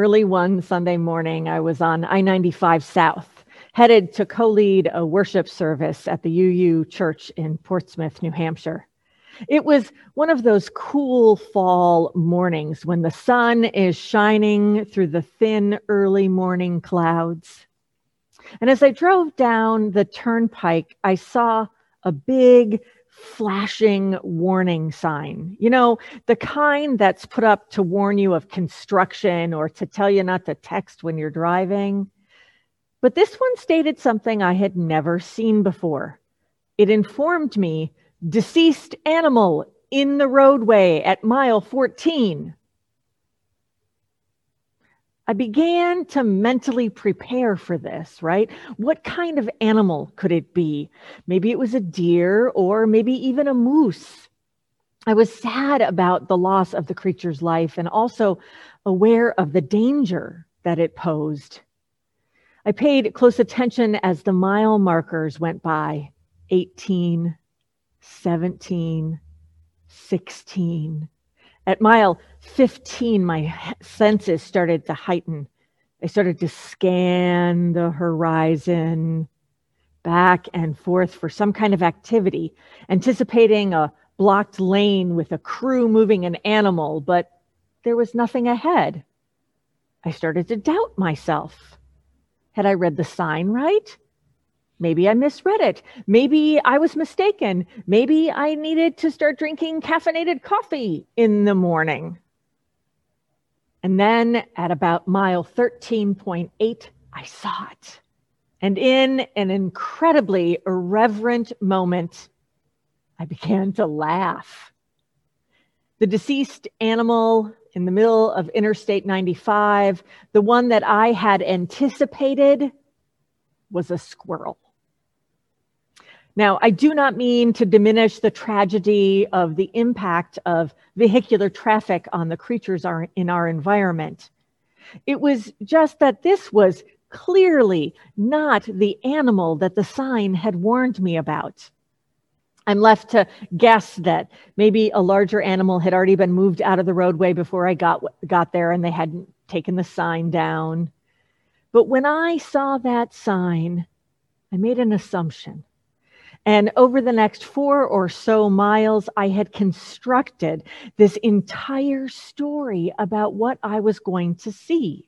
Early one Sunday morning, I was on I 95 South, headed to co lead a worship service at the UU Church in Portsmouth, New Hampshire. It was one of those cool fall mornings when the sun is shining through the thin early morning clouds. And as I drove down the turnpike, I saw a big flashing warning sign. You know, the kind that's put up to warn you of construction or to tell you not to text when you're driving. But this one stated something I had never seen before. It informed me deceased animal in the roadway at mile 14. I began to mentally prepare for this, right? What kind of animal could it be? Maybe it was a deer or maybe even a moose. I was sad about the loss of the creature's life and also aware of the danger that it posed. I paid close attention as the mile markers went by 18, 17, 16. At mile 15, my senses started to heighten. I started to scan the horizon back and forth for some kind of activity, anticipating a blocked lane with a crew moving an animal, but there was nothing ahead. I started to doubt myself. Had I read the sign right? Maybe I misread it. Maybe I was mistaken. Maybe I needed to start drinking caffeinated coffee in the morning. And then at about mile 13.8, I saw it. And in an incredibly irreverent moment, I began to laugh. The deceased animal in the middle of Interstate 95, the one that I had anticipated, was a squirrel. Now, I do not mean to diminish the tragedy of the impact of vehicular traffic on the creatures in our environment. It was just that this was clearly not the animal that the sign had warned me about. I'm left to guess that maybe a larger animal had already been moved out of the roadway before I got, got there and they hadn't taken the sign down. But when I saw that sign, I made an assumption and over the next four or so miles, I had constructed this entire story about what I was going to see.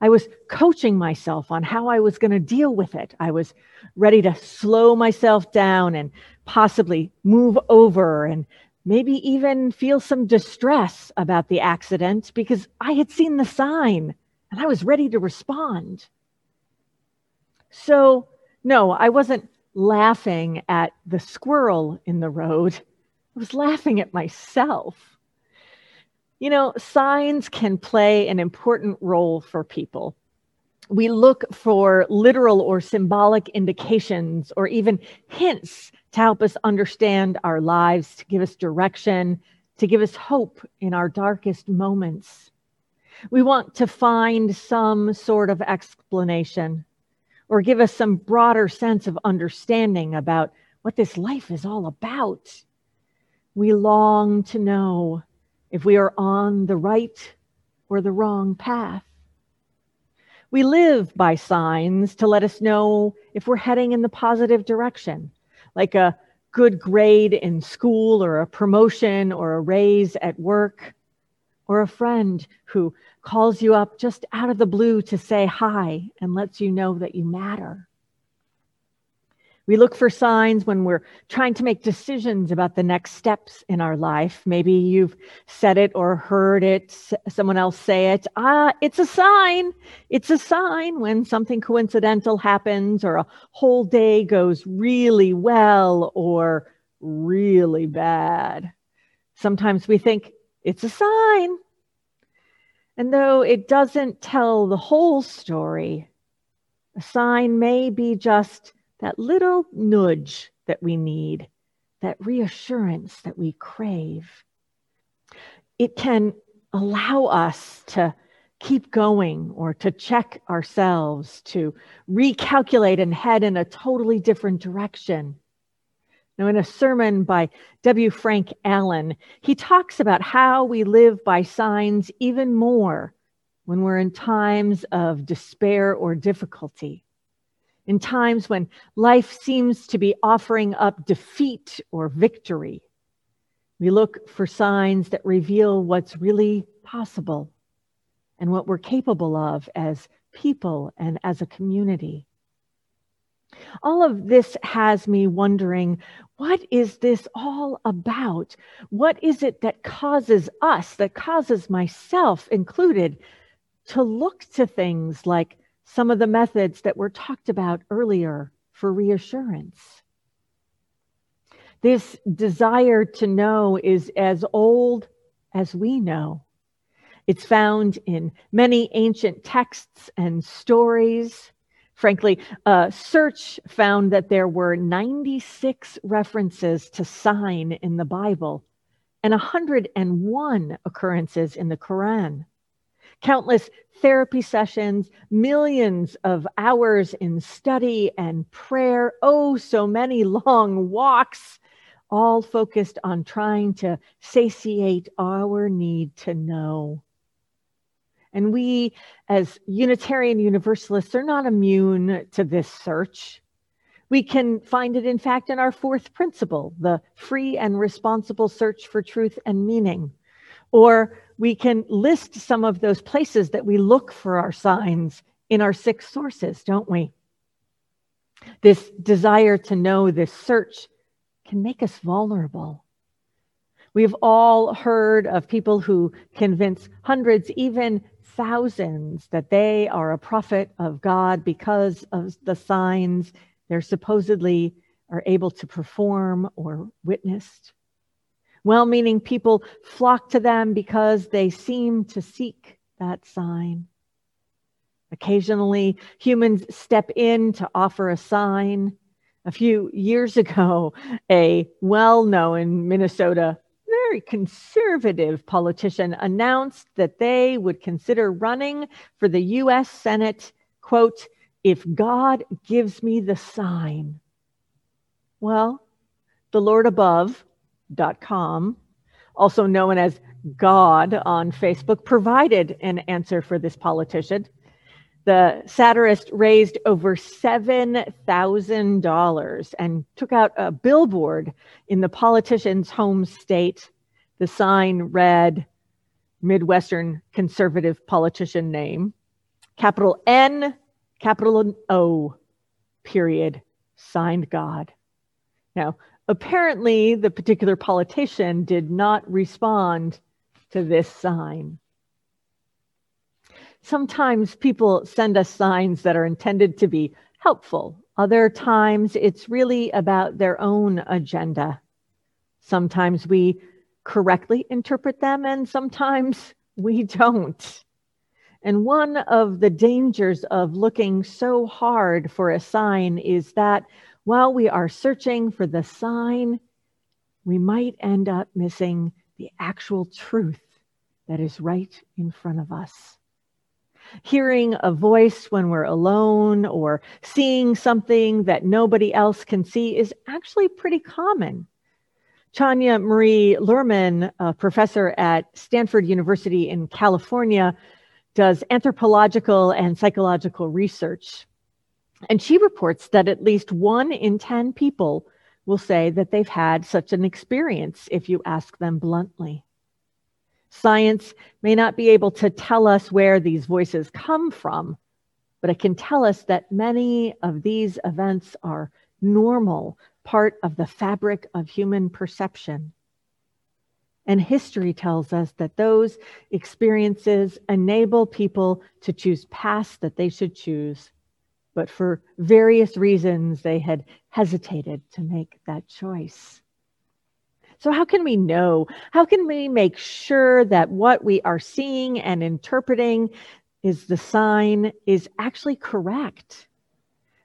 I was coaching myself on how I was going to deal with it. I was ready to slow myself down and possibly move over and maybe even feel some distress about the accident because I had seen the sign and I was ready to respond. So, no, I wasn't laughing at the squirrel in the road. I was laughing at myself. You know, signs can play an important role for people. We look for literal or symbolic indications or even hints to help us understand our lives, to give us direction, to give us hope in our darkest moments. We want to find some sort of explanation or give us some broader sense of understanding about what this life is all about. We long to know if we are on the right or the wrong path. We live by signs to let us know if we're heading in the positive direction, like a good grade in school or a promotion or a raise at work, or a friend who calls you up just out of the blue to say hi and lets you know that you matter. We look for signs when we're trying to make decisions about the next steps in our life. Maybe you've said it or heard it, someone else say it. Ah, it's a sign. It's a sign when something coincidental happens or a whole day goes really well or really bad. Sometimes we think it's a sign. And though it doesn't tell the whole story, a sign may be just that little nudge that we need, that reassurance that we crave. It can allow us to keep going or to check ourselves, to recalculate and head in a totally different direction. Now, in a sermon by W. Frank Allen, he talks about how we live by signs even more when we're in times of despair or difficulty, in times when life seems to be offering up defeat or victory. We look for signs that reveal what's really possible and what we're capable of as people and as a community. All of this has me wondering what is this all about? What is it that causes us, that causes myself included, to look to things like some of the methods that were talked about earlier for reassurance? This desire to know is as old as we know. It's found in many ancient texts and stories. Frankly, a search found that there were 96 references to sign in the Bible and 101 occurrences in the Quran. Countless therapy sessions, millions of hours in study and prayer, oh, so many long walks, all focused on trying to satiate our need to know. And we, as Unitarian Universalists, are not immune to this search. We can find it, in fact, in our fourth principle, the free and responsible search for truth and meaning. Or we can list some of those places that we look for our signs in our six sources, don't we? This desire to know, this search, can make us vulnerable. We've all heard of people who convince hundreds, even thousands that they are a prophet of God because of the signs they're supposedly are able to perform or witnessed. Well meaning people flock to them because they seem to seek that sign. Occasionally, humans step in to offer a sign. A few years ago, a well known Minnesota very conservative politician announced that they would consider running for the US Senate, quote, if God gives me the sign. Well, the Lord above.com, also known as God on Facebook, provided an answer for this politician. The satirist raised over $7,000 and took out a billboard in the politician's home state the sign read Midwestern conservative politician name, capital N, capital O, period, signed God. Now, apparently, the particular politician did not respond to this sign. Sometimes people send us signs that are intended to be helpful. Other times, it's really about their own agenda. Sometimes we correctly interpret them, and sometimes we don't. And one of the dangers of looking so hard for a sign is that while we are searching for the sign, we might end up missing the actual truth that is right in front of us. Hearing a voice when we're alone or seeing something that nobody else can see is actually pretty common. Tanya Marie Luhrmann, a professor at Stanford University in California, does anthropological and psychological research. And she reports that at least one in 10 people will say that they've had such an experience if you ask them bluntly. Science may not be able to tell us where these voices come from, but it can tell us that many of these events are normal part of the fabric of human perception. And history tells us that those experiences enable people to choose paths that they should choose, but for various reasons, they had hesitated to make that choice. So, how can we know? How can we make sure that what we are seeing and interpreting is the sign is actually correct?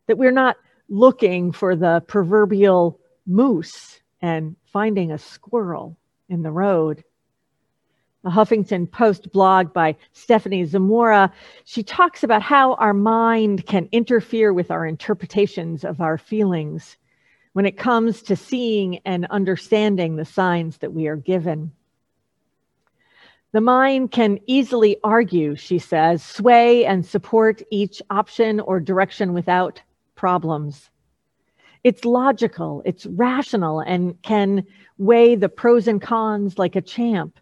That we're not looking for the proverbial moose and finding a squirrel in the road. A Huffington Post blog by Stephanie Zamora, she talks about how our mind can interfere with our interpretations of our feelings when it comes to seeing and understanding the signs that we are given. The mind can easily argue, she says, sway and support each option or direction without problems. It's logical, it's rational, and can weigh the pros and cons like a champ,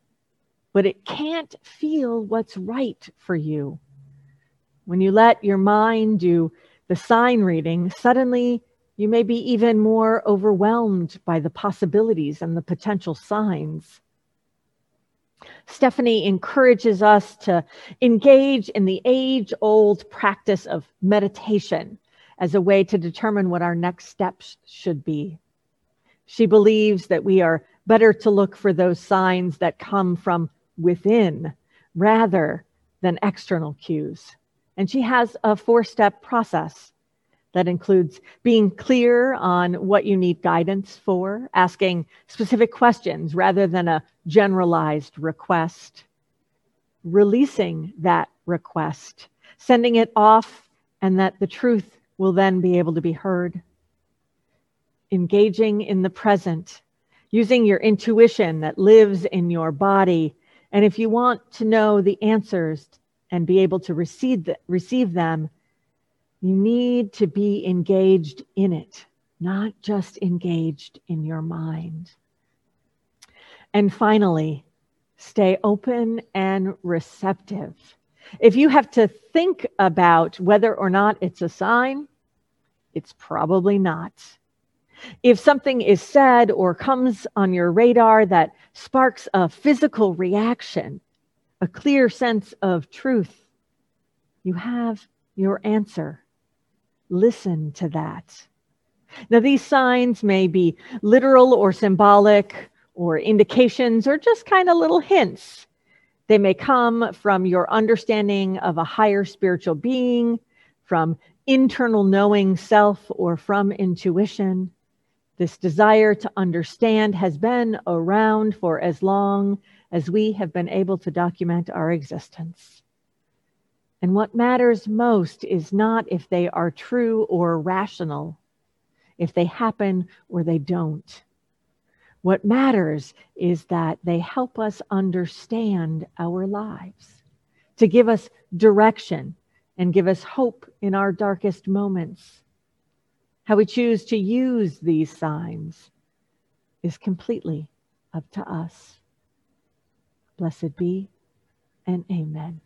but it can't feel what's right for you. When you let your mind do the sign reading, suddenly you may be even more overwhelmed by the possibilities and the potential signs. Stephanie encourages us to engage in the age old practice of meditation as a way to determine what our next steps should be. She believes that we are better to look for those signs that come from within rather than external cues. And she has a four step process that includes being clear on what you need guidance for, asking specific questions rather than a generalized request, releasing that request, sending it off, and that the truth will then be able to be heard. Engaging in the present, using your intuition that lives in your body. And if you want to know the answers and be able to receive, the, receive them, you need to be engaged in it, not just engaged in your mind. And finally, stay open and receptive. If you have to think about whether or not it's a sign, it's probably not. If something is said or comes on your radar that sparks a physical reaction, a clear sense of truth, you have your answer. Listen to that. Now, these signs may be literal or symbolic, or indications, or just kind of little hints. They may come from your understanding of a higher spiritual being, from internal knowing self, or from intuition. This desire to understand has been around for as long as we have been able to document our existence. And what matters most is not if they are true or rational, if they happen or they don't. What matters is that they help us understand our lives, to give us direction and give us hope in our darkest moments. How we choose to use these signs is completely up to us. Blessed be and amen.